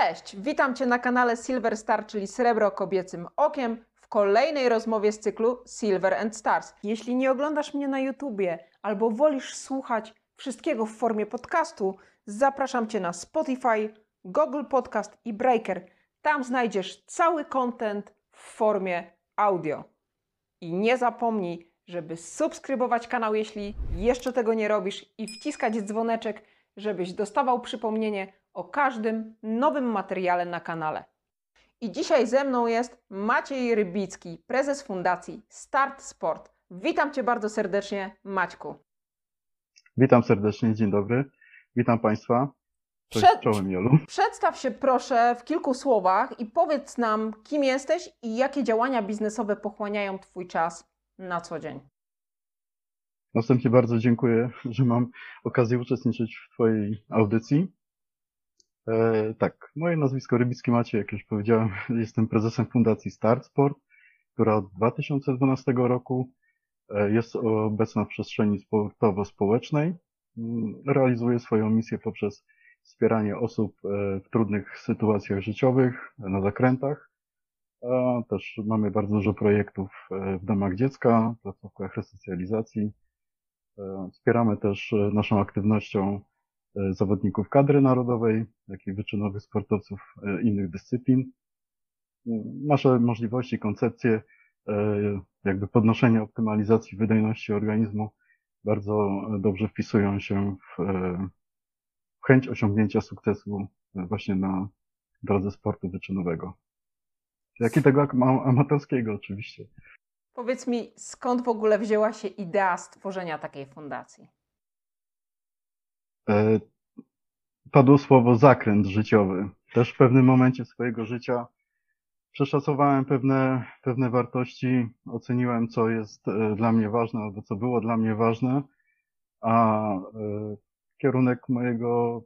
Cześć, witam Cię na kanale Silver Star, czyli Srebro Kobiecym Okiem, w kolejnej rozmowie z cyklu Silver and Stars. Jeśli nie oglądasz mnie na YouTubie albo wolisz słuchać wszystkiego w formie podcastu, zapraszam Cię na Spotify, Google Podcast i Breaker. Tam znajdziesz cały content w formie audio. I nie zapomnij, żeby subskrybować kanał, jeśli jeszcze tego nie robisz, i wciskać dzwoneczek, żebyś dostawał przypomnienie o każdym nowym materiale na kanale. I dzisiaj ze mną jest Maciej Rybicki, prezes fundacji Start Sport. Witam Cię bardzo serdecznie, Maćku. Witam serdecznie, dzień dobry. Witam Państwa. Przed- czołem Jolu. Przedstaw się proszę w kilku słowach i powiedz nam, kim jesteś i jakie działania biznesowe pochłaniają Twój czas na co dzień. Na wstępie bardzo dziękuję, że mam okazję uczestniczyć w Twojej audycji. E, tak, moje nazwisko Rybicki Macie, jak już powiedziałem, jestem prezesem Fundacji Start Sport, która od 2012 roku e, jest obecna w przestrzeni sportowo-społecznej. Mm, Realizuje swoją misję poprzez wspieranie osób e, w trudnych sytuacjach życiowych, na zakrętach. A też mamy bardzo dużo projektów e, w domach dziecka, placówkach resocjalizacji. E, Wspieramy też e, naszą aktywnością e, zawodników kadry narodowej, jak i wyczynowych sportowców e, innych dyscyplin. Mm, Nasze możliwości, koncepcje, e, jakby podnoszenia optymalizacji wydajności organizmu bardzo dobrze wpisują się w e, chęć osiągnięcia sukcesu e, właśnie na drodze sportu wyczynowego. Jak i tego am- amatorskiego oczywiście. Powiedz mi, skąd w ogóle wzięła się idea stworzenia takiej fundacji? E, Padło słowo zakręt życiowy. Też w pewnym momencie swojego życia przeszacowałem pewne, pewne wartości, oceniłem, co jest e, dla mnie ważne, albo co było dla mnie ważne, a e, kierunek mojego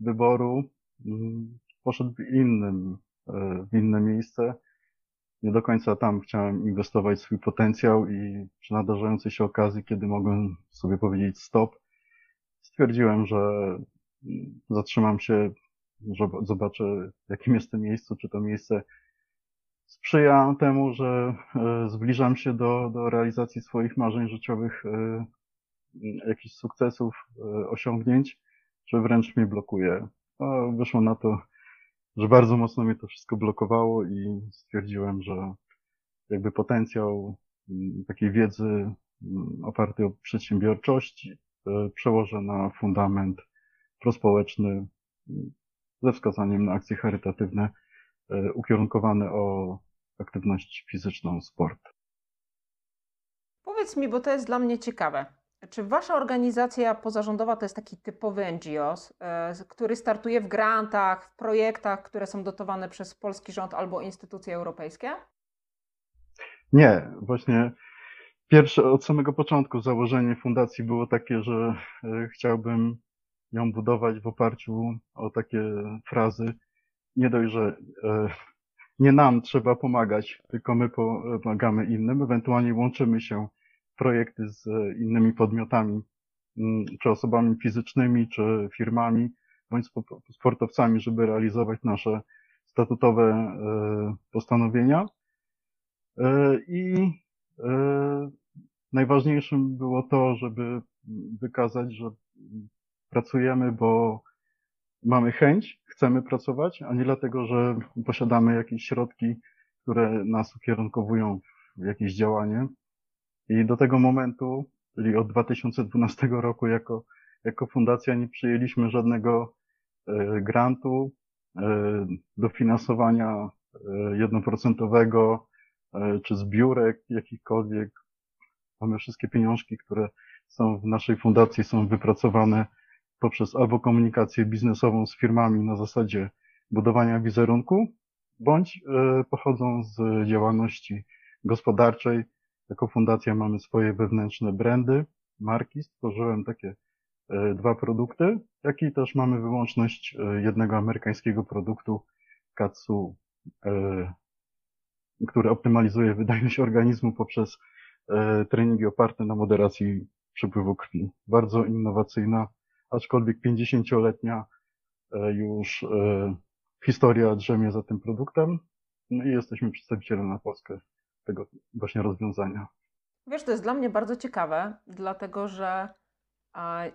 wyboru mm, poszedł w innym, w inne miejsce. Nie do końca tam chciałem inwestować swój potencjał i przy nadarzającej się okazji, kiedy mogłem sobie powiedzieć stop, stwierdziłem, że zatrzymam się, że zobaczę, w jakim jestem miejscu, czy to miejsce sprzyja temu, że e, zbliżam się do, do realizacji swoich marzeń życiowych, e, jakichś sukcesów, e, osiągnięć, czy wręcz mnie blokuje. A wyszło na to, że bardzo mocno mnie to wszystko blokowało i stwierdziłem, że jakby potencjał takiej wiedzy m, opartej o przedsiębiorczość przełożę na fundament prospołeczny ze wskazaniem na akcje charytatywne e, ukierunkowane o aktywność fizyczną, sport. Powiedz mi, bo to jest dla mnie ciekawe. Czy wasza organizacja pozarządowa to jest taki typowy NGOs, e, który startuje w grantach, w projektach, które są dotowane przez polski rząd albo instytucje europejskie? Nie, właśnie pierwsze, od samego początku założenie fundacji było takie, że e, chciałbym ją budować w oparciu o takie frazy. Nie dość, że e, nie nam trzeba pomagać, tylko my pomagamy innym, ewentualnie łączymy się w projekty z e, innymi podmiotami, mm, czy osobami fizycznymi, czy firmami, bądź spo- sportowcami, żeby realizować nasze statutowe postanowienia. I najważniejszym było to, żeby wykazać, że pracujemy, bo mamy chęć, chcemy pracować, a nie dlatego, że posiadamy jakieś środki, które nas ukierunkowują w jakieś działanie. I do tego momentu, czyli od 2012 roku, jako, jako fundacja nie przyjęliśmy żadnego e, grantu, e, dofinansowania e, jednoprocentowego, czy zbiórek jakichkolwiek. Mamy wszystkie pieniążki, które są w naszej fundacji, są wypracowane poprzez albo komunikację biznesową z firmami na zasadzie budowania wizerunku, bądź e, pochodzą z działalności gospodarczej. Jako fundacja mamy swoje wewnętrzne brandy, marki. Stworzyłem takie e, dwa produkty, jak i też mamy wyłączność e, jednego amerykańskiego produktu, Katsu, który optymalizuje wydajność organizmu poprzez treningi oparte na moderacji przepływu krwi. Bardzo innowacyjna, aczkolwiek 50-letnia e, już e, historia drzemie za tym produktem. No i jesteśmy przedstawicielem na Polskę tego właśnie rozwiązania. Wiesz, to jest dla mnie bardzo ciekawe, dlatego że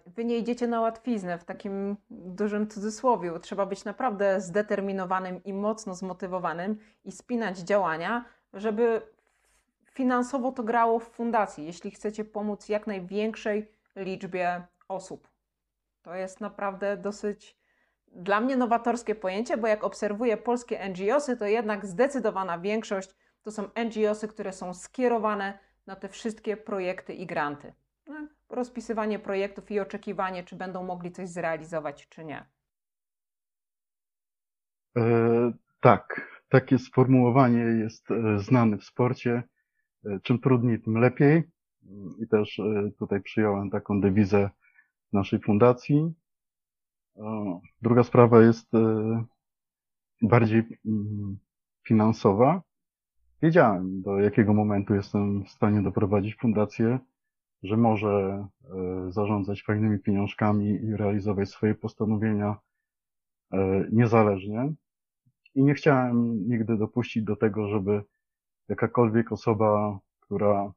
wy nie idziecie na łatwiznę w takim dużym cudzysłowie. Trzeba być naprawdę zdeterminowanym i mocno zmotywowanym i spinać działania, żeby finansowo to grało w fundacji, jeśli chcecie pomóc jak największej liczbie osób. To jest naprawdę dosyć dla mnie nowatorskie pojęcie, bo jak obserwuję polskie NGOsy, to jednak zdecydowana większość to są NGOsy, które są skierowane na te wszystkie projekty i granty. No, rozpisywanie projektów i oczekiwanie, czy będą mogli coś zrealizować, czy nie. E, tak, takie sformułowanie jest e, znane w sporcie. E, czym trudniej, tym lepiej. I też e, tutaj przyjąłem taką dewizę naszej fundacji. Druga sprawa jest e, bardziej mm, finansowa. Wiedziałem, do jakiego momentu jestem w stanie doprowadzić fundację, że może zarządzać fajnymi pieniążkami i realizować swoje postanowienia niezależnie. I nie chciałem nigdy dopuścić do tego, żeby jakakolwiek osoba, która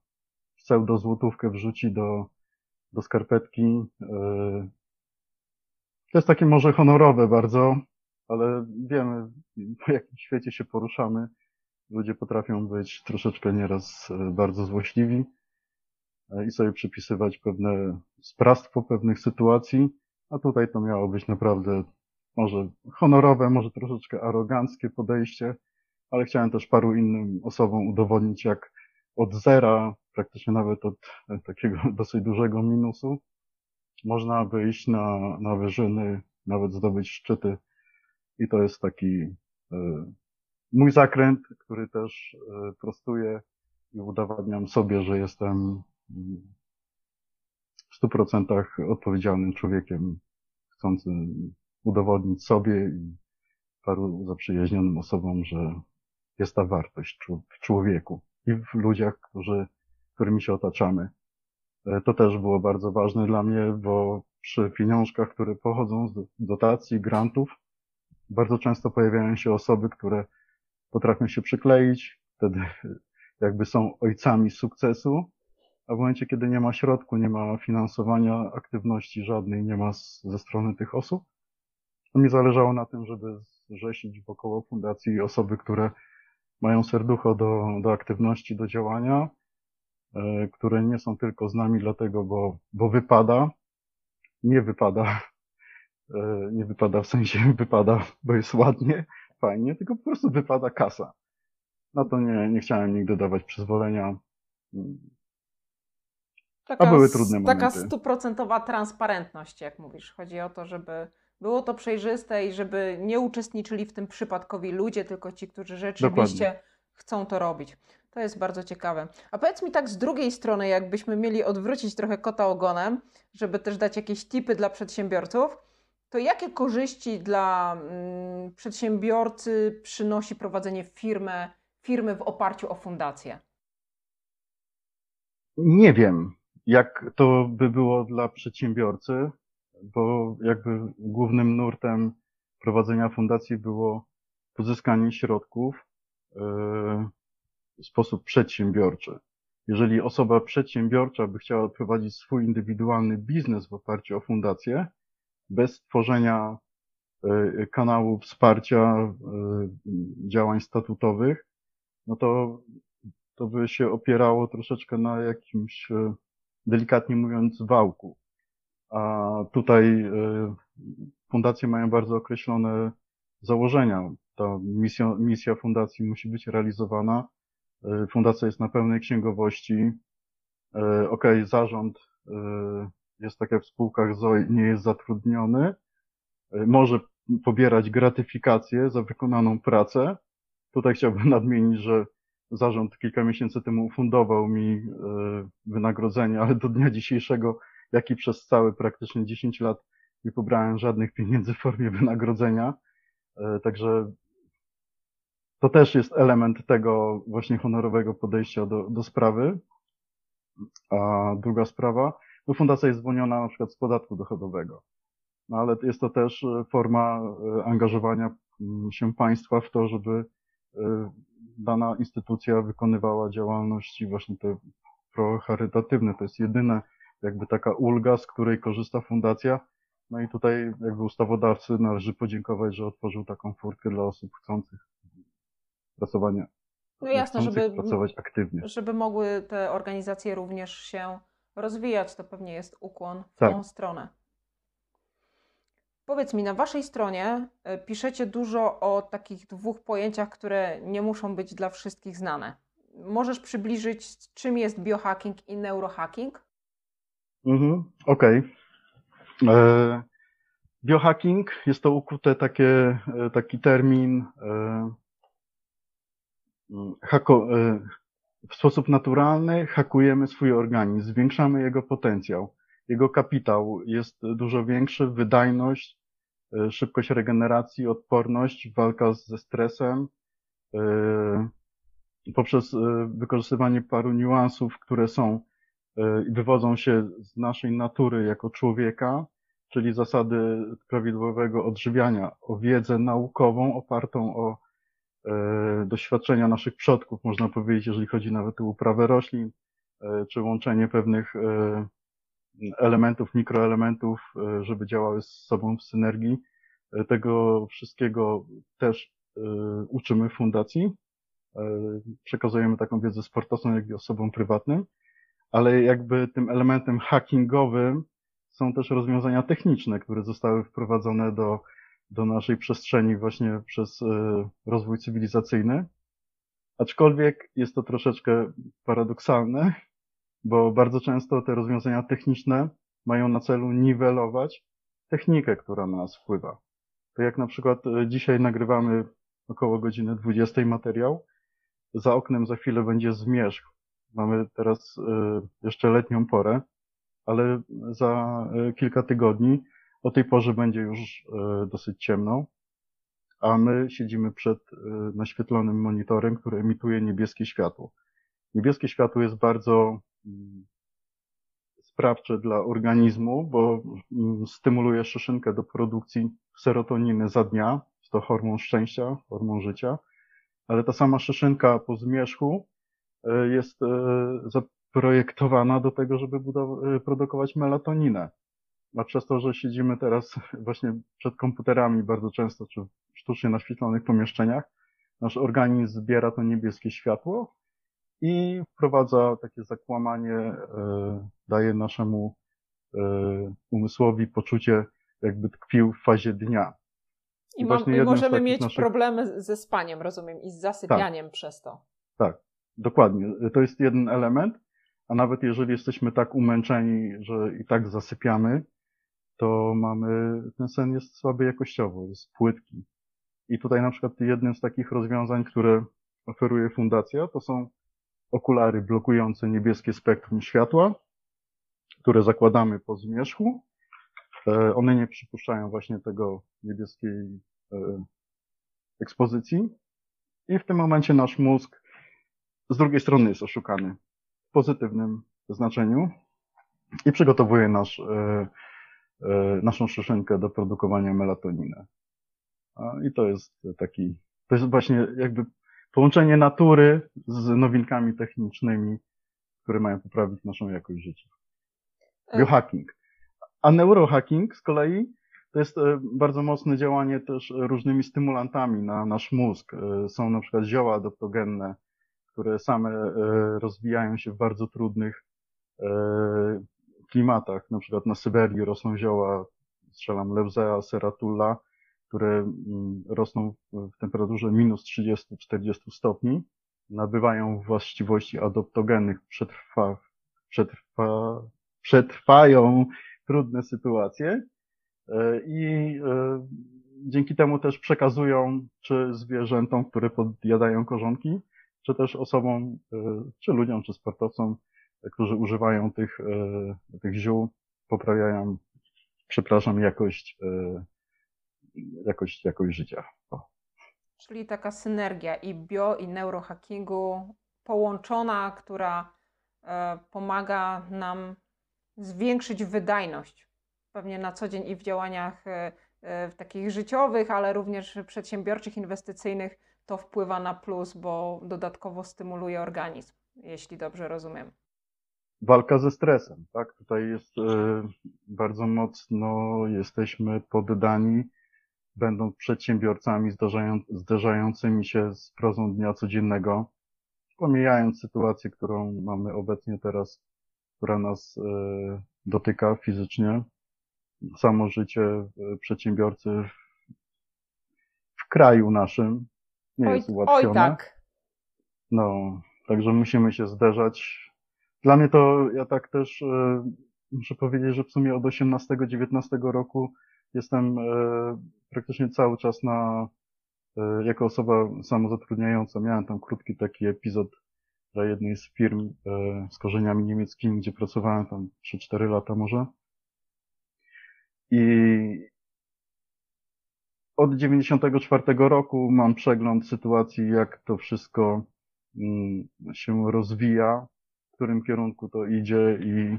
pseudo-złotówkę wrzuci do, do skarpetki, to jest takie może honorowe bardzo, ale wiemy, w jakim świecie się poruszamy. Ludzie potrafią być troszeczkę nieraz e, bardzo złośliwi e, i sobie przypisywać pewne sprawstwo pewnych sytuacji, a tutaj to miało być naprawdę może honorowe, może troszeczkę aroganckie podejście, ale chciałem też paru innym osobom udowodnić, jak od zera, praktycznie nawet od e, takiego dosyć dużego minusu, można wyjść na, na wyżyny, nawet zdobyć szczyty. I to jest taki y, mój zakręt, który też y, prostuję i udowadniam sobie, że jestem w stu procentach odpowiedzialnym człowiekiem, chcącym udowodnić sobie i paru zaprzyjaźnionym osobom, że jest ta wartość w człowieku i w ludziach, którzy, którymi się otaczamy. E, to też było bardzo ważne dla mnie, bo przy pieniążkach, które pochodzą z dotacji, grantów, bardzo często pojawiają się osoby, które potrafią się przykleić, wtedy jakby są ojcami sukcesu, a w momencie, kiedy nie ma środku, nie ma finansowania aktywności żadnej, nie ma z, ze strony tych osób, to mi zależało na tym, żeby zrzesić wokoło fundacji osoby, które mają serducho do, do aktywności, do działania, e, które nie są tylko z nami dlatego, bo, bo wypada, nie wypada, e, nie wypada w sensie wypada, bo jest ładnie, fajnie, tylko po prostu wypada kasa. Na to nie, nie chciałem nigdy dawać przyzwolenia. Taka, A były trudne momenty. Taka stuprocentowa transparentność, jak mówisz. Chodzi o to, żeby było to przejrzyste i żeby nie uczestniczyli w tym przypadkowi ludzie, tylko ci, którzy rzeczywiście Dokładnie. chcą to robić. To jest bardzo ciekawe. A powiedz mi tak z drugiej strony, jakbyśmy mieli odwrócić trochę kota ogonem, żeby też dać jakieś tipy dla przedsiębiorców, to jakie korzyści dla mm, przedsiębiorcy przynosi prowadzenie firmy, firmy w oparciu o fundację? Nie wiem, jak to by było dla przedsiębiorcy bo jakby głównym nurtem prowadzenia fundacji było pozyskanie środków e, w sposób przedsiębiorczy. Jeżeli osoba przedsiębiorcza by chciała prowadzić swój indywidualny biznes w oparciu o fundację, bez tworzenia e, kanału wsparcia e, działań statutowych, no to, to by się opierało troszeczkę na jakimś, delikatnie mówiąc, wałku. A tutaj y, fundacje mają bardzo określone założenia. Ta misja, misja fundacji musi być realizowana. Y, fundacja jest na pełnej księgowości. Y, ok, zarząd jest tak jak w spółkach ZOI, nie jest zatrudniony. Może pobierać gratyfikację za wykonaną pracę. Tutaj chciałbym nadmienić, że zarząd kilka miesięcy temu fundował mi wynagrodzenie, ale do dnia dzisiejszego jak i przez całe praktycznie 10 lat nie pobrałem żadnych pieniędzy w formie wynagrodzenia. E, także to też jest element tego właśnie honorowego podejścia do, do sprawy. A druga sprawa, no fundacja jest zwolniona na przykład z podatku dochodowego. No ale jest to też forma e, angażowania mm, się państwa w to, żeby e, dana instytucja wykonywała działalności właśnie te procharytatywne. To jest jedyna jakby taka ulga, z której korzysta fundacja. No i tutaj jakby ustawodawcy należy podziękować, że otworzył taką furtkę dla osób chcących pracowania, No jasne, żeby, pracować aktywnie. żeby mogły te organizacje również się rozwijać, to pewnie jest ukłon w Tak. tą stronę. Powiedz mi, na waszej stronie e, piszecie dużo o takich dwóch pojęciach, które nie muszą być dla wszystkich znane. Możesz przybliżyć, czym jest biohacking i neurohacking? Mhm, okej. E, Biohacking jest to ukute takie, e, taki termin e, mm, hako, w sposób naturalny hakujemy swój organizm, zwiększamy jego potencjał. Jego kapitał jest dużo większy, wydajność, szybkość regeneracji, odporność, walka ze stresem. Poprzez wykorzystywanie paru niuansów, które są i wywodzą się z naszej natury jako człowieka, czyli zasady prawidłowego odżywiania, o wiedzę naukową opartą o e, doświadczenia naszych przodków, można powiedzieć, jeżeli chodzi nawet o uprawę roślin, e, czy łączenie pewnych elementów, mikroelementów, żeby działały z sobą w synergii. Tego wszystkiego też uczymy w fundacji. Przekazujemy taką wiedzę sportowcom, jak i osobom prywatnym, ale jakby tym elementem hackingowym są też rozwiązania techniczne, które zostały wprowadzone do, do naszej przestrzeni właśnie przez e, rozwój cywilizacyjny. Aczkolwiek jest to troszeczkę paradoksalne, bo bardzo często te rozwiązania techniczne mają na celu niwelować technikę, która na nas wpływa. To jak na przykład e, dzisiaj nagrywamy około godziny 20 materiał, za oknem za chwilę będzie zmierzch. Mamy teraz e, jeszcze letnią porę, ale za e, kilka tygodni o tej porze będzie już e, dosyć ciemno, a my siedzimy przed naświetlonym monitorem, który emituje niebieskie światło. Niebieskie światło jest bardzo mm, sprawcze dla organizmu, bo mm, stymuluje szyszynkę do produkcji serotoniny za dnia, to hormon szczęścia, hormon życia, ale ta sama szyszynka po zmierzchu jest e, zaprojektowana do tego, żeby e, produkować melatoninę. A przez to, że siedzimy teraz właśnie przed komputerami bardzo często, czy w sztucznie naświetlonych pomieszczeniach, nasz organizm zbiera to niebieskie światło i wprowadza takie zakłamanie, e, daje naszemu e, umysłowi poczucie, jakby tkwił w fazie dnia. I, mam, i możemy mieć naszych- problemy ze spaniem, rozumiem, i z zasypianiem przez to. Dokładnie. To jest jeden element, a nawet jeżeli jesteśmy tak umęczeni, że i tak zasypiamy, to mamy, ten sen jest słaby jakościowo, jest płytki. I tutaj na przykład jednym z takich rozwiązań, które oferuje fundacja, to są okulary blokujące niebieskie spektrum światła, które zakładamy po zmierzchu. E, One nie przypuszczają właśnie tego niebieskiej e, ekspozycji. I w tym momencie nasz mózg z drugiej strony jest oszukany w pozytywnym znaczeniu i przygotowuje nasz, e, e, naszą szyszynkę do produkowania melatoniny. I to jest taki, to jest właśnie jakby połączenie natury z nowinkami technicznymi, które mają poprawić naszą jakość życia. E, Biohacking. A neurohacking z kolei to jest bardzo mocne działanie też różnymi stymulantami na nasz mózg. Są na przykład zioła adaptogenne, które same e, rozwijają się w bardzo trudnych e, klimatach. Na przykład na Syberii rosną zioła, strzelam Levzea, Seratulla, które mm, rosną w temperaturze minus 30-40 stopni, nabywają właściwości adaptogennych, przetrwa, przetrwa, przetrwają trudne sytuacje. E, i dzięki temu też przekazują czy zwierzętom, które podjadają korzonki, czy też osobom, e, czy ludziom, czy sportowcom, którzy używają tych, e, tych ziół, poprawiają, przepraszam, jakość, e, jakość, jakość życia. O. Czyli taka synergia i bio, i neurohackingu połączona, która pomaga nam zwiększyć wydajność pewnie na co dzień i w działaniach takich życiowych, ale również przedsiębiorczych, inwestycyjnych, to wpływa na plus, bo dodatkowo stymuluje organizm, jeśli dobrze rozumiem. Walka ze stresem, tak? Tutaj jest e, bardzo mocno jesteśmy poddani, będąc przedsiębiorcami zdarzają, zderzającymi się z prozą dnia codziennego, pomijając sytuację, którą mamy obecnie teraz, która nas e, dotyka fizycznie. Samo życie e, przedsiębiorcy w kraju naszym nie Oj, jest ułatwione. oj tak. No, także musimy się zderzać. Dla mnie to, ja tak też e, muszę powiedzieć, że w sumie od 18-19 roku jestem e, praktycznie cały czas na, e, jako osoba samozatrudniająca. Miałem tam krótki taki epizod dla jednej z firm e, z korzeniami niemieckimi, gdzie pracowałem tam 3-4 lata może. I od 94 roku mam przegląd sytuacji, jak to wszystko mm, się rozwija, w którym kierunku to idzie i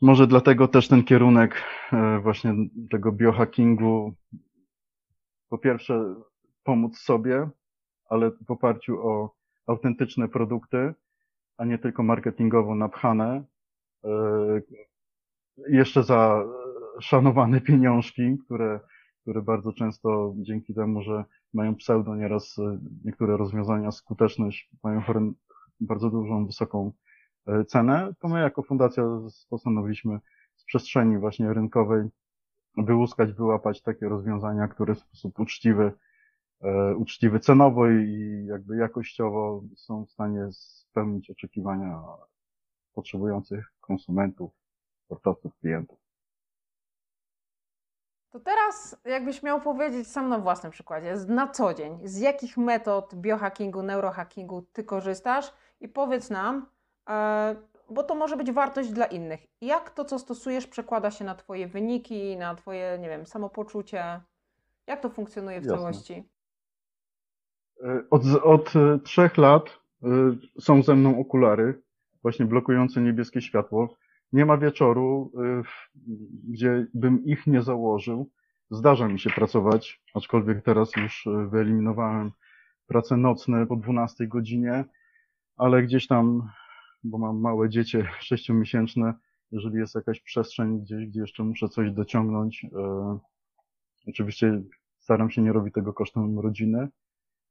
może dlatego też ten kierunek e, właśnie tego biohackingu po pierwsze pomóc sobie, ale w oparciu o autentyczne produkty, a nie tylko marketingowo napchane. E, Jeszcze za szanowane pieniążki, które, które bardzo często dzięki temu, że mają pseudo nieraz e, niektóre rozwiązania, skuteczność mają bardzo dużą, wysoką e, cenę, to my jako fundacja postanowiliśmy z przestrzeni właśnie rynkowej wyłuskać, wyłapać takie rozwiązania, które w sposób uczciwy, e, uczciwy cenowo i jakby jakościowo są w stanie spełnić oczekiwania potrzebujących konsumentów, sportowców, klientów. To teraz, jakbyś miał powiedzieć sam na własnym przykładzie, na co dzień, z jakich metod biohackingu, neurohackingu ty korzystasz i powiedz nam, e, bo to może być wartość dla innych. Jak to, co stosujesz, przekłada się na twoje wyniki, na twoje, nie wiem, samopoczucie? Jak to funkcjonuje w Jasne. całości? E, Od, od e, trzech lat są ze mną okulary, właśnie blokujące niebieskie światło. Nie ma wieczoru, w- gdzie bym ich nie założył. Zdarza mi się pracować, aczkolwiek teraz już e, wyeliminowałem prace nocne po 12 godzinie, ale gdzieś tam, bo mam małe dziecię sześciomiesięczne, jeżeli jest jakaś przestrzeń gdzieś, gdzie jeszcze muszę coś dociągnąć, e, oczywiście staram się nie robić tego kosztem rodziny,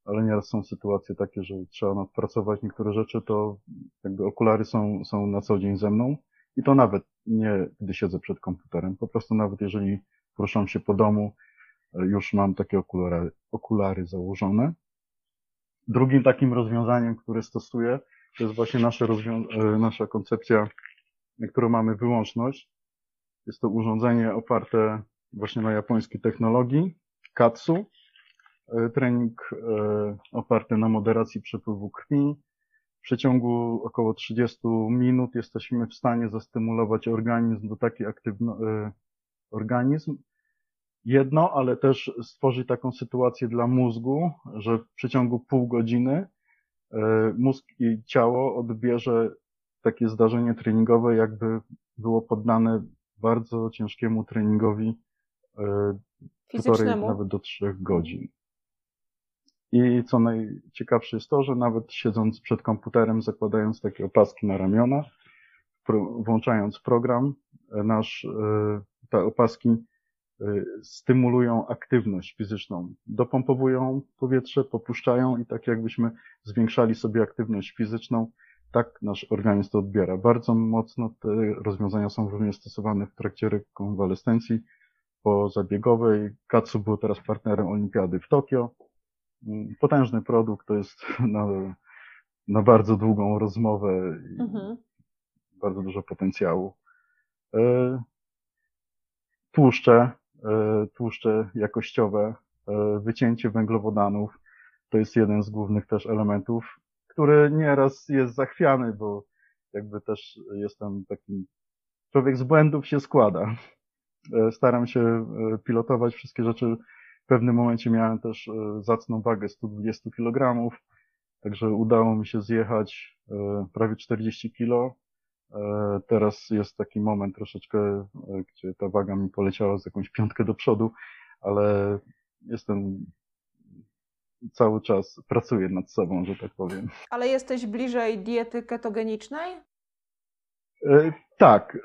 ale nieraz są sytuacje takie, że trzeba nadpracować niektóre rzeczy, to jakby okulary są, są na co dzień ze mną i to nawet nie gdy siedzę przed komputerem, po prostu nawet jeżeli poruszam się po domu, e, już mam takie okulary, okulary założone. Drugim takim rozwiązaniem, które stosuję, to jest właśnie rozwią- e, nasza koncepcja, na którą mamy wyłączność. Jest to urządzenie oparte właśnie na japońskiej technologii, KATSU, E, trening oparty na moderacji przepływu krwi. W przeciągu około 30 minut jesteśmy w stanie zastymulować organizm do takiej aktywno, e, organizm. Jedno, ale też stworzyć taką sytuację dla mózgu, że w przeciągu pół godziny e, mózg i ciało odbierze takie zdarzenie treningowe, jakby było poddane bardzo ciężkiemu treningowi e, półtorej, Fizycznemu? nawet do trzech godzin. I co najciekawsze jest to, że nawet siedząc przed komputerem, zakładając takie opaski na ramiona, włączając program, nasz, e, te opaski e, stymulują aktywność fizyczną. Dopompowują powietrze, popuszczają i tak jakbyśmy zwiększali sobie aktywność fizyczną, tak nasz organizm to odbiera. Bardzo mocno te rozwiązania są również stosowane w trakcie rekonwalescencji pozabiegowej. Katsu był teraz partnerem olimpiady w Tokio. Potężny produkt, to jest na, na bardzo długą rozmowę i Mhm. bardzo dużo potencjału. E, Tłuszcze, e, tłuszcze jakościowe, e, wycięcie węglowodanów, to jest jeden z głównych też elementów, który nieraz jest zachwiany, bo jakby też jestem takim, człowiek z błędów się składa. Staram się pilotować wszystkie rzeczy. W pewnym momencie miałem też e, zacną wagę 120 kg, także udało mi się zjechać e, prawie 40 kg. E, Teraz jest taki moment troszeczkę, gdzie ta waga mi poleciała z jakąś piątkę do przodu, ale jestem cały czas pracuję nad sobą, że tak powiem. Ale jesteś bliżej diety ketogenicznej? Tak,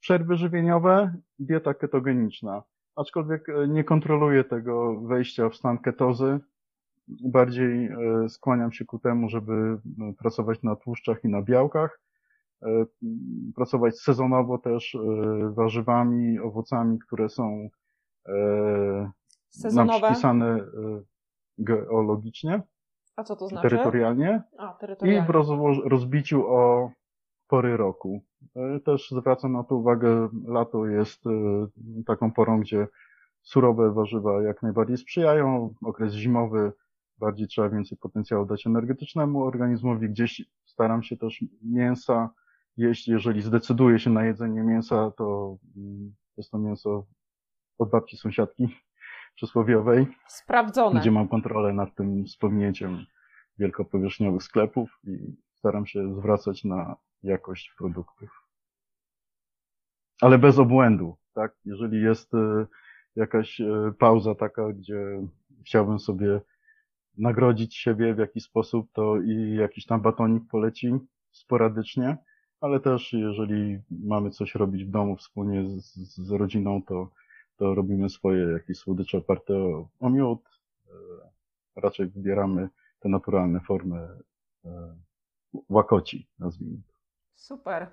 przerwy żywieniowe, dieta ketogeniczna. Aczkolwiek e, nie kontroluję tego wejścia w stan ketozy. Bardziej e, skłaniam się ku temu, żeby m, pracować na tłuszczach i na białkach. E, Pracować sezonowo też e, warzywami, owocami, które są e, nam Sezonowe? przypisane e, geologicznie, A co to znaczy? terytorialnie. A, I terytorialnie. w rozło- rozbiciu o pory roku. E, Też zwracam na to uwagę, lato jest e, taką porą, gdzie surowe warzywa jak najbardziej sprzyjają. Okres zimowy bardziej trzeba więcej potencjału dać energetycznemu organizmowi. Gdzieś staram się też mięsa jeść. Jeżeli zdecyduję się na jedzenie mięsa, to mm, jest to mięso od babci sąsiadki przysłowiowej Sprawdzone. gdzie mam kontrolę nad tym wspomnieniem wielkopowierzchniowych sklepów i staram się zwracać na jakość produktów. Ale bez obłędu, tak? Jeżeli jest e, jakaś e, pauza taka, gdzie chciałbym sobie nagrodzić siebie w jakiś sposób, to i jakiś tam batonik poleci sporadycznie, ale też jeżeli mamy coś robić w domu wspólnie z, z rodziną, to, to robimy swoje jakieś słodycze oparte o, o miód, e, raczej wybieramy te naturalne formy e, łakoci, nazwijmy. Super.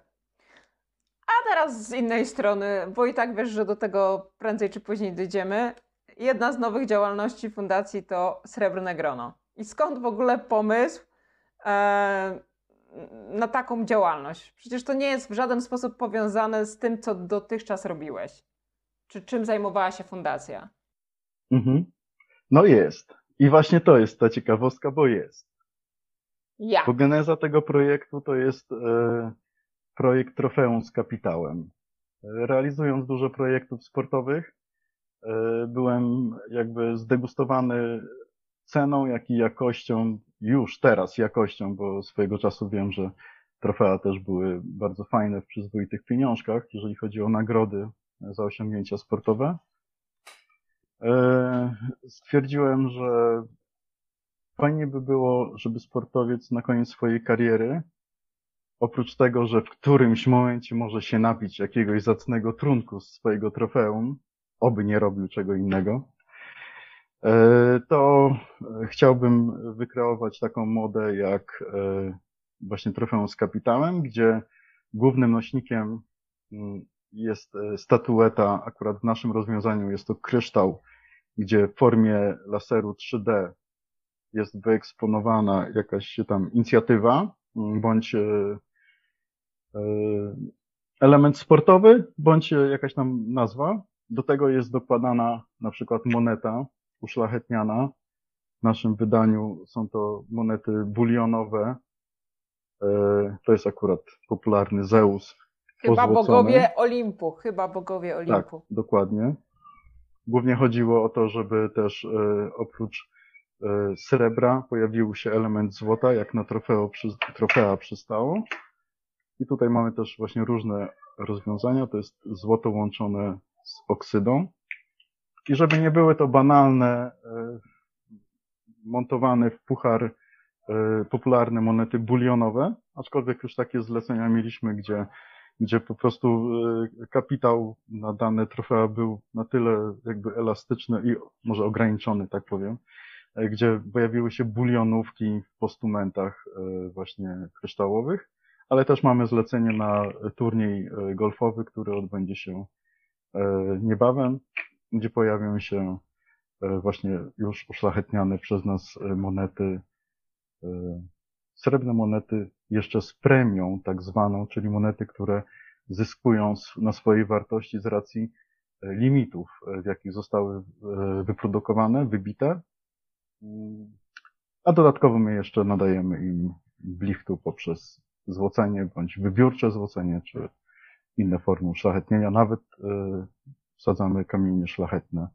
A teraz z innej strony, bo i tak wiesz, że do tego prędzej czy później dojdziemy. Jedna z nowych działalności fundacji to Srebrne Grono. I skąd w ogóle pomysł e, na taką działalność? Przecież to nie jest w żaden sposób powiązane z tym, co dotychczas robiłeś. Czy czym zajmowała się fundacja? Mhm. No jest. I właśnie to jest ta ciekawostka, bo jest. Ja. Bo geneza tego projektu to jest e, projekt Trofeum z Kapitałem. E, Realizując dużo projektów sportowych, e, byłem jakby zdegustowany ceną, jak i jakością, już teraz jakością, bo swojego czasu wiem, że trofea też były bardzo fajne w przyzwoitych pieniążkach, jeżeli chodzi o nagrody za osiągnięcia sportowe. E, Stwierdziłem, że fajnie by było, żeby sportowiec na koniec swojej kariery, oprócz tego, że w którymś momencie może się napić jakiegoś zacnego trunku z swojego trofeum, oby nie robił czego innego, e, to e, chciałbym wykreować taką modę jak e, właśnie trofeum z kapitałem, gdzie głównym nośnikiem mm, jest statueta, akurat w naszym rozwiązaniu jest to kryształ, gdzie w formie laseru 3D jest wyeksponowana jakaś tam inicjatywa, mm, bądź e, e, element sportowy, bądź e, jakaś tam nazwa. Do tego jest dokładana na przykład moneta uszlachetniana. W naszym wydaniu są to monety bulionowe. To jest akurat popularny Zeus. Chyba pozłocony. bogowie Olimpu. Chyba bogowie Tak, Olimpu. dokładnie. Głównie chodziło o to, żeby też oprócz srebra pojawił się element złota, jak na trofeo, trofea przystało. I tutaj mamy też właśnie różne rozwiązania. To jest złoto łączone z oksydą. I żeby nie były to banalne, e, montowane w puchar e, popularne monety bulionowe, aczkolwiek już takie zlecenia mieliśmy, gdzie gdzie po prostu e, kapitał na dane trofea był na tyle jakby elastyczny i może ograniczony, tak powiem, e, gdzie pojawiły się bulionówki w postumentach e, właśnie kryształowych, ale też mamy zlecenie na turniej e, golfowy, który odbędzie się e, niebawem, gdzie pojawią się e, właśnie już uszlachetniane przez nas e, monety e, srebrne monety jeszcze z premią tak zwaną, czyli monety, które zyskują na swojej wartości z racji e, limitów, e, w jakich zostały e, wyprodukowane, wybite. A dodatkowo my jeszcze nadajemy im bliftu poprzez złocenie bądź wybiórcze złocenie, czy inne formy uszlachetnienia. Nawet e, wsadzamy kamienie szlachetne.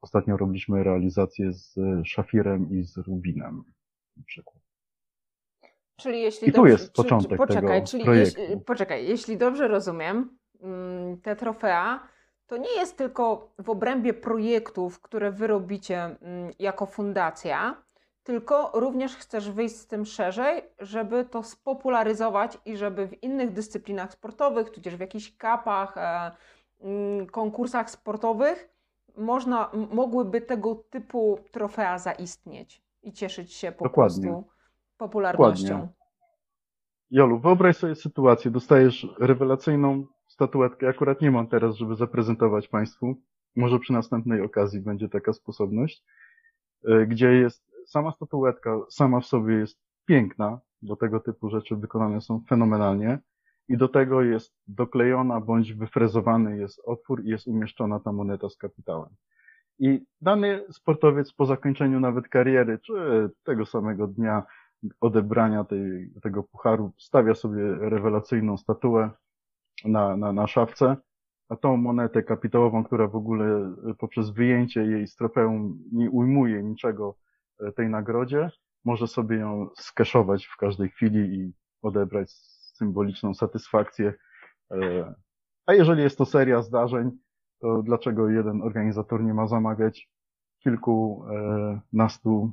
Ostatnio robiliśmy realizację z szafirem i z rubinem na przykład. Czyli jeśli I tu dobrze, jest początek czy, poczekaj, tego projektu. Jeśli, poczekaj, jeśli dobrze rozumiem, mm, te trofea to nie jest tylko w obrębie projektów, które wy robicie mm, jako fundacja, tylko również chcesz wyjść z tym szerzej, żeby to spopularyzować i żeby w innych dyscyplinach sportowych, tudzież w jakichś kapach, e, mm, konkursach sportowych można, mogłyby tego typu trofea zaistnieć i cieszyć się po Dokładnie. prostu popularnością. Dokładnie. Jolu, wyobraź sobie sytuację, dostajesz rewelacyjną statuetkę, akurat nie mam teraz, żeby zaprezentować Państwu, może przy następnej okazji będzie taka sposobność, y, gdzie jest sama statuetka, sama w sobie jest piękna, bo tego typu rzeczy wykonane są fenomenalnie. I do tego jest doklejona bądź wyfrezowany jest otwór i jest umieszczona ta moneta z kapitałem. I dany sportowiec po zakończeniu nawet kariery, czy tego samego dnia odebrania tej, tego pucharu, stawia sobie rewelacyjną statuę na, na, na szafce, a tą monetę kapitałową, która w ogóle poprzez wyjęcie jej z trofeum nie ujmuje niczego e, tej nagrodzie, może sobie ją skeszować w każdej chwili i odebrać symboliczną satysfakcję. E, A jeżeli jest to seria zdarzeń, to dlaczego jeden organizator nie ma zamawiać kilkunastu,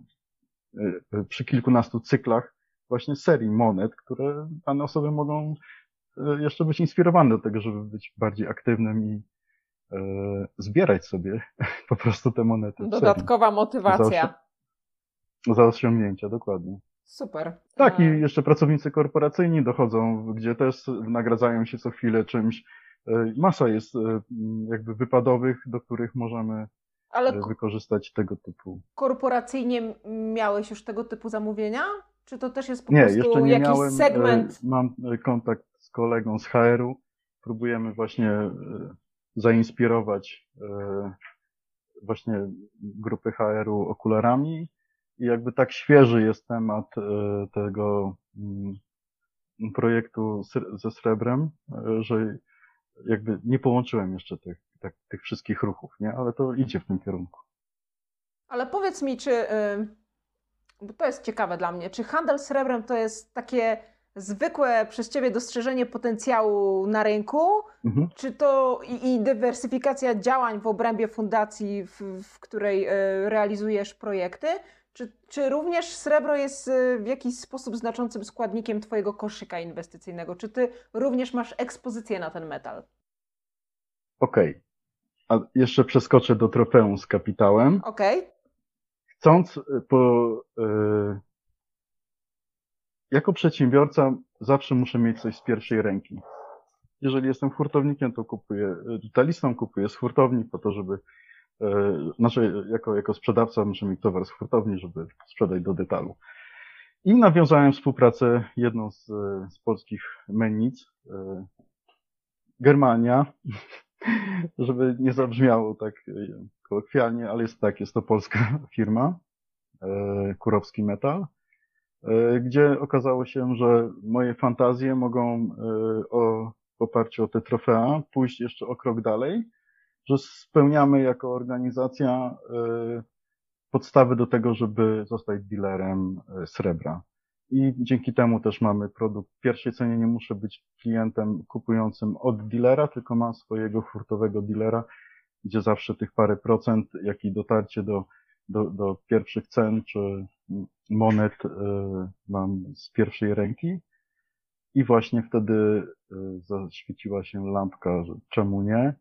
e, przy kilkunastu cyklach właśnie serii monet, które dane osoby mogą e, jeszcze być inspirowane do tego, żeby być bardziej aktywnym i e, zbierać sobie po prostu te monety. Dodatkowa motywacja. Za osiągnięcia, dokładnie. Super. Tak, i E, jeszcze pracownicy korporacyjni dochodzą, gdzie też nagradzają się co chwilę czymś. E, Masa jest e, jakby wypadowych, do których możemy Ale e, wykorzystać tego typu. korporacyjnie miałeś już tego typu zamówienia? Czy to też jest po Nie, prostu jeszcze nie jakiś miałem. segment? e, Mam e, kontakt kolegą z HR-u. Próbujemy właśnie e, zainspirować e, właśnie grupy HR-u okularami. I jakby tak świeży jest temat e, tego mm, projektu ze srebrem, że jakby nie połączyłem jeszcze tych, tak, tych wszystkich ruchów, nie? Ale to idzie w tym kierunku. Ale powiedz mi, czy, y, bo to jest ciekawe dla mnie, czy handel srebrem to jest takie zwykłe przez Ciebie dostrzeżenie potencjału na rynku, Mhm. czy to i, i dywersyfikacja działań w obrębie fundacji, w, w której y, realizujesz projekty, czy, czy również srebro jest y, w jakiś sposób znaczącym składnikiem Twojego koszyka inwestycyjnego? Czy Ty również masz ekspozycję na ten metal? Okej. A jeszcze przeskoczę do trofeum z kapitałem. Okej? Chcąc e, po, e, jako przedsiębiorca zawsze muszę mieć coś z pierwszej ręki. Jeżeli jestem hurtownikiem, to kupuję detalistą, kupuję z hurtowni po to, żeby, e, znaczy jako, jako sprzedawca muszę mieć towar z hurtowni, żeby sprzedać do detalu. I nawiązałem współpracę jedną z, z polskich mennic, e, Germania, żeby nie zabrzmiało tak e, kolokwialnie, ale jest tak, jest to polska firma, Kurowski Metal, gdzie okazało się, że moje fantazje mogą e, o, w oparciu o te trofea pójść jeszcze o krok dalej, że spełniamy jako organizacja e, podstawy do tego, żeby zostać dealerem e, srebra. I dzięki temu też mamy produkt. W pierwszej cenie nie muszę być klientem kupującym od dealera, tylko mam swojego hurtowego dealera, gdzie zawsze tych parę procent, jak i dotarcie do, do, do pierwszych cen czy monet y, mam z pierwszej ręki. I właśnie wtedy y, zaświeciła się lampka, że czemu nie.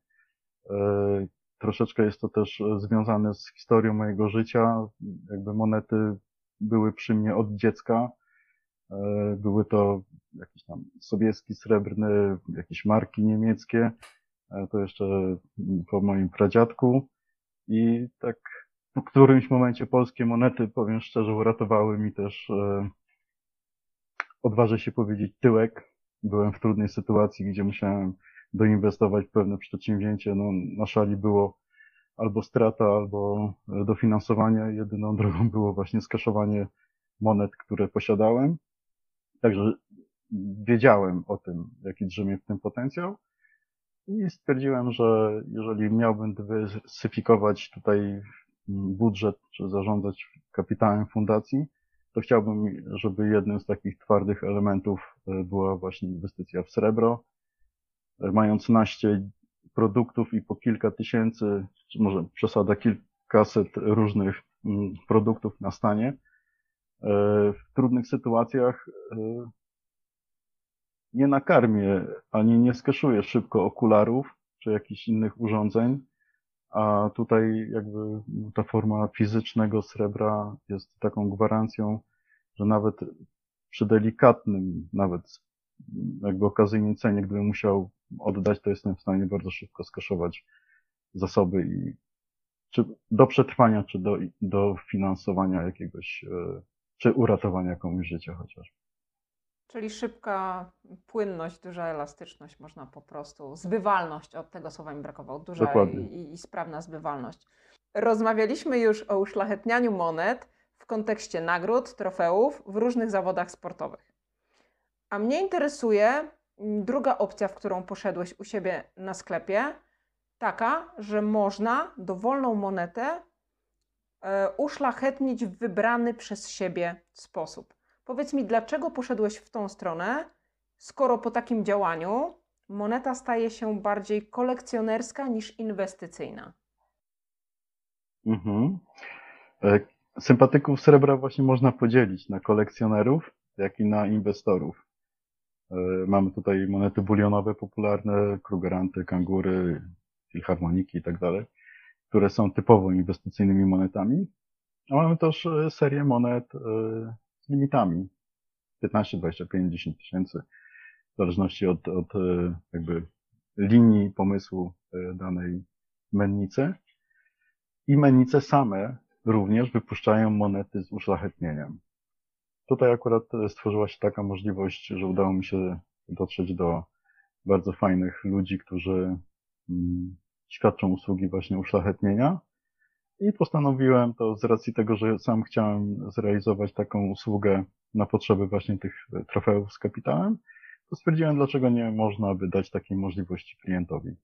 Y, Troszeczkę jest to też związane z historią mojego życia. Jakby monety były przy mnie od dziecka. Były to jakiś tam sowiecki, srebrny, jakieś marki niemieckie. E, To jeszcze po moim pradziadku. I tak w którymś momencie polskie monety, powiem szczerze, uratowały mi też, e, odważę się powiedzieć, tyłek. Byłem w trudnej sytuacji, gdzie musiałem doinwestować w pewne przedsięwzięcie. No, na szali było albo strata, albo e, dofinansowanie. Jedyną drogą było właśnie skaszowanie monet, które posiadałem. Także wiedziałem o tym, jaki drzemie w tym potencjał. I stwierdziłem, że jeżeli miałbym dywersyfikować tutaj budżet, czy zarządzać kapitałem fundacji, to chciałbym, żeby jednym z takich twardych elementów e, była właśnie inwestycja w srebro. E, Mając naście produktów i po kilka tysięcy, czy może przesada kilkaset różnych produktów na stanie, e, w trudnych sytuacjach nie nakarmię ani nie skeszuję szybko okularów czy jakichś innych urządzeń, a tutaj jakby ta forma fizycznego srebra jest taką gwarancją, że nawet przy delikatnym, nawet jakby okazyjnej cenie, gdybym musiał oddać, to jestem w stanie bardzo szybko skaszować zasoby i czy do przetrwania, czy do, do finansowania jakiegoś, e, czy uratowania komuś życia chociaż. Czyli szybka płynność, duża elastyczność, można po prostu, zbywalność, od tego słowa mi brakowało, duża i, i sprawna zbywalność. Rozmawialiśmy już o uszlachetnianiu monet w kontekście nagród, trofeów w różnych zawodach sportowych. A mnie interesuje mm, druga opcja, w którą poszedłeś u siebie na sklepie, taka, że można dowolną monetę e, uszlachetnić w wybrany przez siebie sposób. Powiedz mi, dlaczego poszedłeś w tą stronę, skoro po takim działaniu moneta staje się bardziej kolekcjonerska niż inwestycyjna? Mhm. E, Sympatyków srebra właśnie można podzielić na kolekcjonerów, jak i na inwestorów. E, Mamy tutaj monety bulionowe popularne, krugeranty, kangury, filharmoniki i tak dalej, które są typowo inwestycyjnymi monetami. A mamy też e, serię monet z limitami 15, 25, 10 tysięcy, w zależności od, od e, jakby linii pomysłu e, danej mennicy. I mennice same również wypuszczają monety z uszlachetnieniem. Tutaj akurat e, stworzyła się taka możliwość, że udało mi się dotrzeć do bardzo fajnych ludzi, którzy mm, świadczą usługi właśnie uszlachetnienia. I postanowiłem to z racji tego, że sam chciałem zrealizować taką usługę na potrzeby właśnie tych trofeów z kapitałem, to stwierdziłem, dlaczego nie można by dać takiej możliwości klientowi.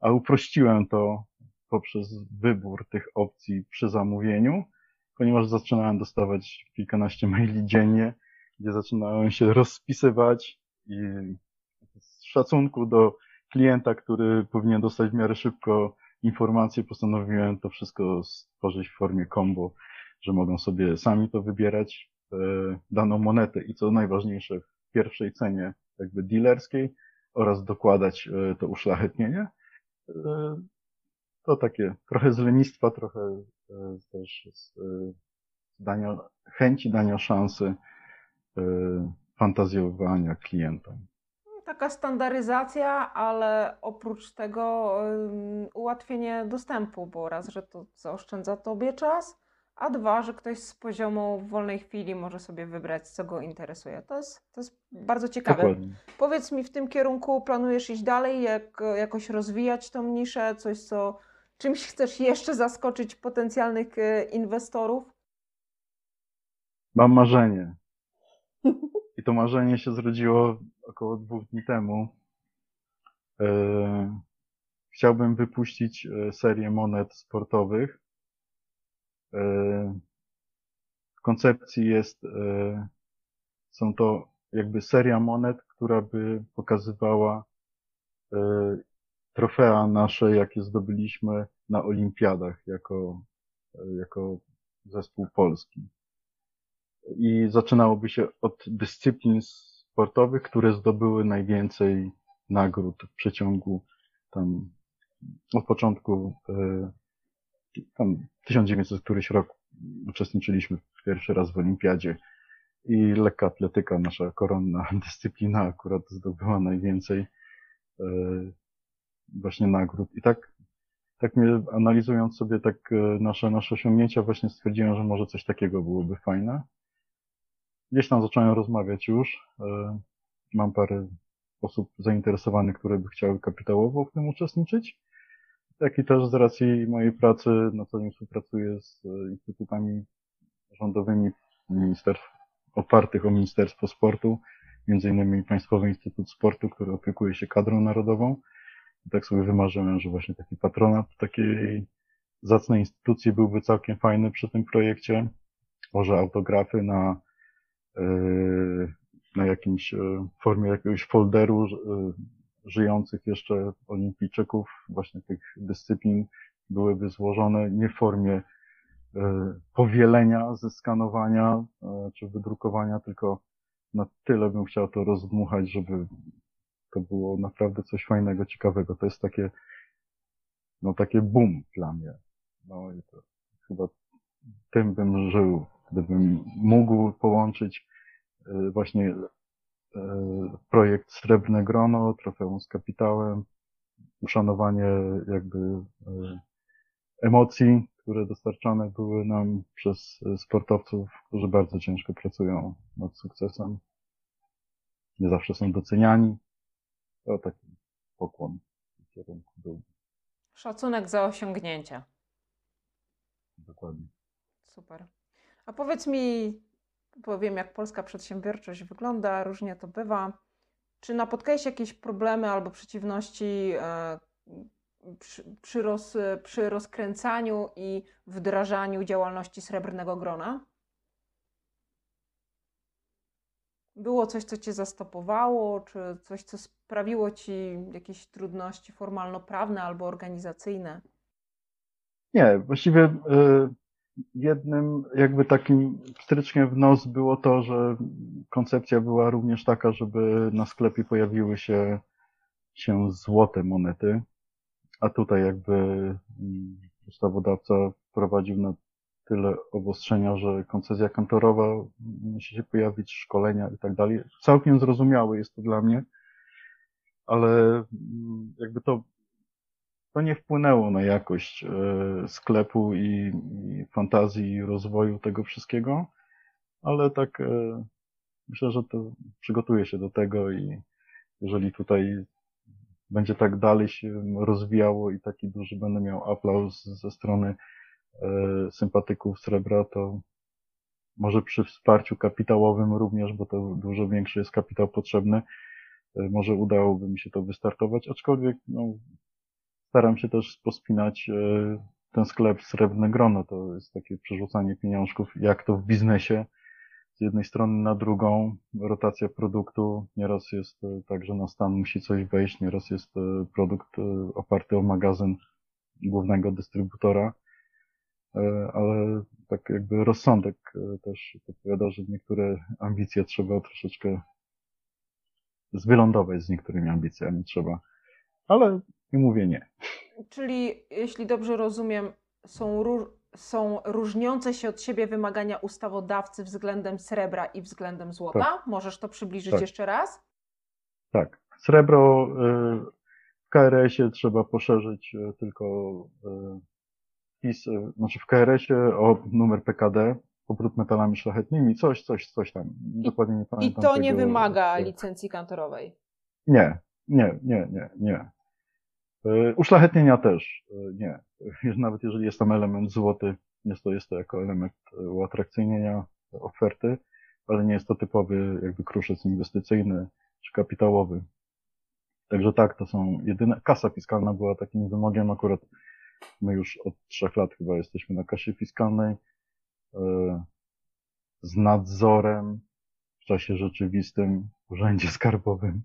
A uprościłem to poprzez wybór tych opcji przy zamówieniu, ponieważ zaczynałem dostawać kilkanaście maili dziennie, gdzie zaczynałem się rozpisywać i z szacunku do klienta, który powinien dostać w miarę szybko informacje, postanowiłem to wszystko stworzyć w formie combo, że mogą sobie sami to wybierać, e, daną monetę i co najważniejsze w pierwszej cenie jakby dealerskiej oraz dokładać e, to uszlachetnienie. E, to takie trochę z lenistwa, trochę też z dania, chęci dania szansy fantazjowania klientom. Taka standaryzacja, ale oprócz tego ułatwienie dostępu, bo raz, że to zaoszczędza tobie czas, a dwa, że ktoś z poziomu wolnej chwili może sobie wybrać, co go interesuje. To jest, to jest bardzo ciekawe. Dokładnie. Powiedz mi, w tym kierunku planujesz iść dalej, jak, jakoś rozwijać tą niszę, coś, co czymś chcesz jeszcze zaskoczyć potencjalnych e, inwestorów? Mam marzenie. I to marzenie się zrodziło około dwóch dni temu. E, Chciałbym wypuścić e, serię monet sportowych. E, W koncepcji jest, e, są to jakby seria monet, która by pokazywała e, trofea nasze, jakie zdobyliśmy na olimpiadach jako, e, jako zespół polski. I zaczynałoby się od dyscyplin sportowych, które zdobyły najwięcej nagród w przeciągu tam od początku e, tam 1900 któryś rok uczestniczyliśmy pierwszy raz w olimpiadzie i lekka atletyka, nasza koronna dyscyplina akurat zdobyła najwięcej e, właśnie nagród. I tak, tak mnie analizując sobie tak e, nasze, nasze osiągnięcia, właśnie stwierdziłem, że może coś takiego byłoby fajne. Gdzieś tam zacząłem rozmawiać już. e, Mam parę osób zainteresowanych, które by chciały kapitałowo w tym uczestniczyć. Jak i też z racji mojej pracy na co dzień współpracuję z e, instytutami rządowymi ministerstw, opartych o Ministerstwo Sportu, między innymi Państwowy Instytut Sportu, który opiekuje się kadrą narodową. I tak sobie wymarzyłem, że właśnie taki patronat takiej zacnej instytucji byłby całkiem fajny przy tym projekcie. Może autografy na na jakimś yy, formie jakiegoś folderu yy, żyjących jeszcze olimpijczyków, właśnie tych dyscyplin byłyby złożone nie w formie powielenia, zeskanowania czy wydrukowania, tylko na tyle bym chciał to rozdmuchać, żeby to było naprawdę coś fajnego, ciekawego. To jest takie, no takie boom dla mnie. No i to chyba tym bym żył, gdybym mógł połączyć y, właśnie y, projekt Srebrne Grono, trofeum z kapitałem, uszanowanie jakby y, emocji, które dostarczane były nam przez sportowców, którzy bardzo ciężko pracują nad sukcesem. Nie zawsze są doceniani. To taki pokłon w kierunku był. Szacunek za osiągnięcia. Dokładnie. Super. A powiedz mi, powiem jak polska przedsiębiorczość wygląda, różnie to bywa. Czy napotkałeś jakieś problemy albo przeciwności e, przy, przy, roz, przy rozkręcaniu i wdrażaniu działalności Srebrnego Grona? Było coś, co cię zastopowało, czy coś, co sprawiło ci jakieś trudności formalno-prawne albo organizacyjne? Nie, właściwie y, jednym jakby takim pstryczkiem w nos było to, że koncepcja była również taka, żeby na sklepie pojawiły się, się złote monety, a tutaj jakby mm, ustawodawca wprowadził na tyle obostrzenia, że koncesja kantorowa musi się pojawić, szkolenia i tak dalej. Całkiem zrozumiałe jest to dla mnie, ale mm, jakby to, to nie wpłynęło na jakość e, sklepu i, fantazji i rozwoju tego wszystkiego, ale tak e, myślę, że to przygotuje się do tego i jeżeli tutaj będzie tak dalej się rozwijało i taki duży będę miał aplauz ze strony e, sympatyków srebra, to może przy wsparciu kapitałowym również, bo to dużo większy jest kapitał potrzebny, może udałoby mi się to wystartować, aczkolwiek no, staram się też pospinać e, ten sklep Srebrne Grono. To jest takie przerzucanie pieniążków, jak to w biznesie, z jednej strony na drugą, rotacja produktu. Nieraz jest e, tak, że na stan musi coś wejść, nieraz jest e, produkt oparty o magazyn głównego dystrybutora, ale tak jakby rozsądek też podpowiada, że niektóre ambicje trzeba troszeczkę zwylądować z niektórymi ambicjami trzeba. Ale nie mówię nie. Czyli, jeśli dobrze rozumiem, są, ró są różniące się od siebie wymagania ustawodawcy względem srebra i względem złota? Tak. Możesz to przybliżyć Tak. jeszcze raz? Tak. Srebro y, w KRS-ie trzeba poszerzyć y, tylko y, wpis, znaczy w KRS-ie o numer PKD, obrót metalami szlachetnymi, coś, coś, coś tam. Dokładnie nie I pamiętam. to nie tego. wymaga licencji kantorowej. Nie, nie, nie, nie, nie. Y, Uszlachetnienia też y, nie. Nawet jeżeli jest tam element złoty, jest to, jest to jako element y, uatrakcyjnienia oferty, ale nie jest to typowy jakby kruszec inwestycyjny czy kapitałowy. Także tak, to są jedyne. Kasa fiskalna była takim wymogiem akurat. My już od trzech lat chyba jesteśmy na kasie fiskalnej z nadzorem w czasie rzeczywistym w urzędzie skarbowym.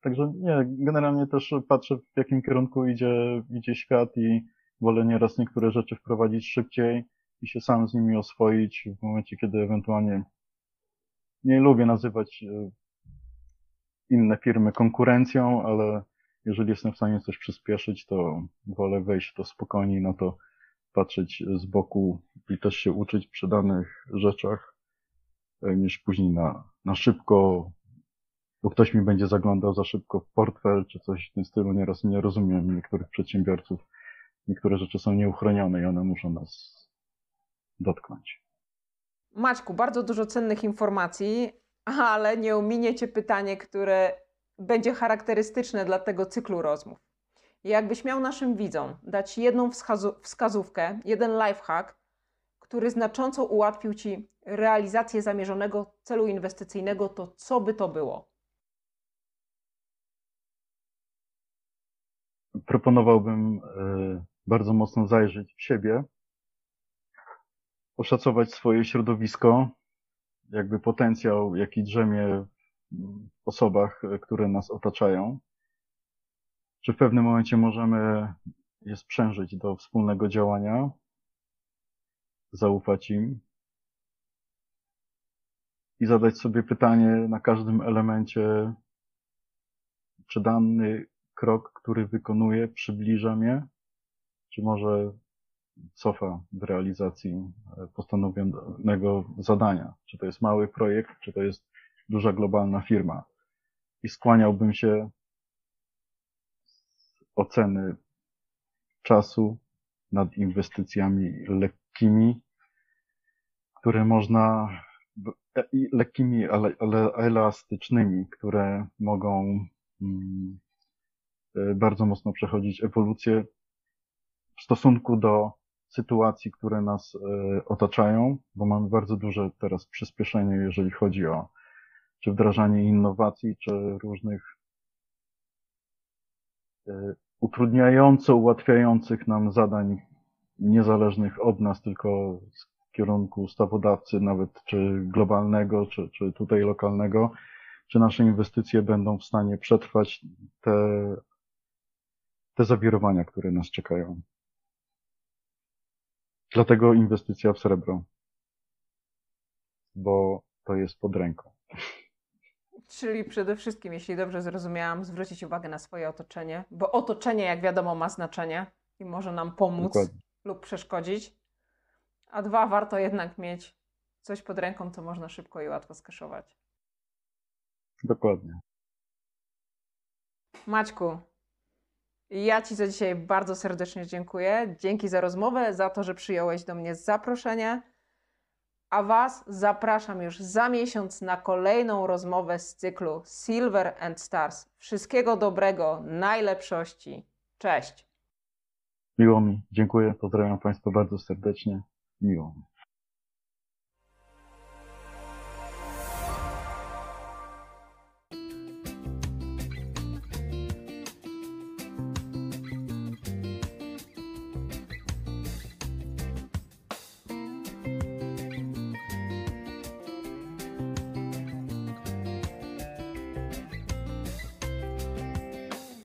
Także nie, generalnie też patrzę w jakim kierunku idzie, idzie świat i wolę nieraz niektóre rzeczy wprowadzić szybciej i się sam z nimi oswoić w momencie, kiedy ewentualnie nie lubię nazywać e, inne firmy konkurencją, ale jeżeli jestem w stanie coś przyspieszyć, to wolę wejść w to spokojniej, na to patrzeć z boku i też się uczyć przy danych rzeczach, e, niż później na, na szybko bo ktoś mi będzie zaglądał za szybko w portfel czy coś w tym stylu. Nieraz nie rozumiem niektórych przedsiębiorców. Niektóre rzeczy są nieuchronione i one muszą nas dotknąć. Maćku, bardzo dużo cennych informacji, ale nie ominie Cię pytanie, które będzie charakterystyczne dla tego cyklu rozmów. Jakbyś miał naszym widzom dać jedną wskazówkę, jeden lifehack, który znacząco ułatwił Ci realizację zamierzonego celu inwestycyjnego, to co by to było? Proponowałbym e, bardzo mocno zajrzeć w siebie, oszacować swoje środowisko, jakby potencjał, jaki drzemie w osobach, e, które nas otaczają. Czy w pewnym momencie możemy je sprzężyć do wspólnego działania, zaufać im i zadać sobie pytanie na każdym elemencie, czy dany krok, który wykonuję, przybliża mnie, czy może cofa w realizacji e, postanowionego zadania. Czy to jest mały projekt, czy to jest duża globalna firma. I skłaniałbym się z oceny czasu nad inwestycjami lekkimi, które można, e, lekkimi, ale, ale elastycznymi, które mogą mm, bardzo mocno przechodzić ewolucję w stosunku do sytuacji, które nas e, otaczają, bo mamy bardzo duże teraz przyspieszenie, jeżeli chodzi o czy wdrażanie innowacji, czy różnych e, utrudniająco, ułatwiających nam zadań niezależnych od nas, tylko z kierunku ustawodawcy, nawet czy globalnego, czy, czy tutaj lokalnego, czy nasze inwestycje będą w stanie przetrwać. Te, te zawirowania, które nas czekają. Dlatego inwestycja w srebro, bo to jest pod ręką. Czyli przede wszystkim, jeśli dobrze zrozumiałam, zwrócić uwagę na swoje otoczenie, bo otoczenie, jak wiadomo, ma znaczenie i może nam pomóc Dokładnie. lub przeszkodzić. A dwa, warto jednak mieć coś pod ręką, co można szybko i łatwo skaszować. Dokładnie. Maćku, ja Ci za dzisiaj bardzo serdecznie dziękuję. Dzięki za rozmowę, za to, że przyjąłeś do mnie zaproszenie. A Was zapraszam już za miesiąc na kolejną rozmowę z cyklu Silver and Stars. Wszystkiego dobrego, najlepszości. Cześć. Miło mi. Dziękuję. Pozdrawiam Państwa bardzo serdecznie. Miło mi.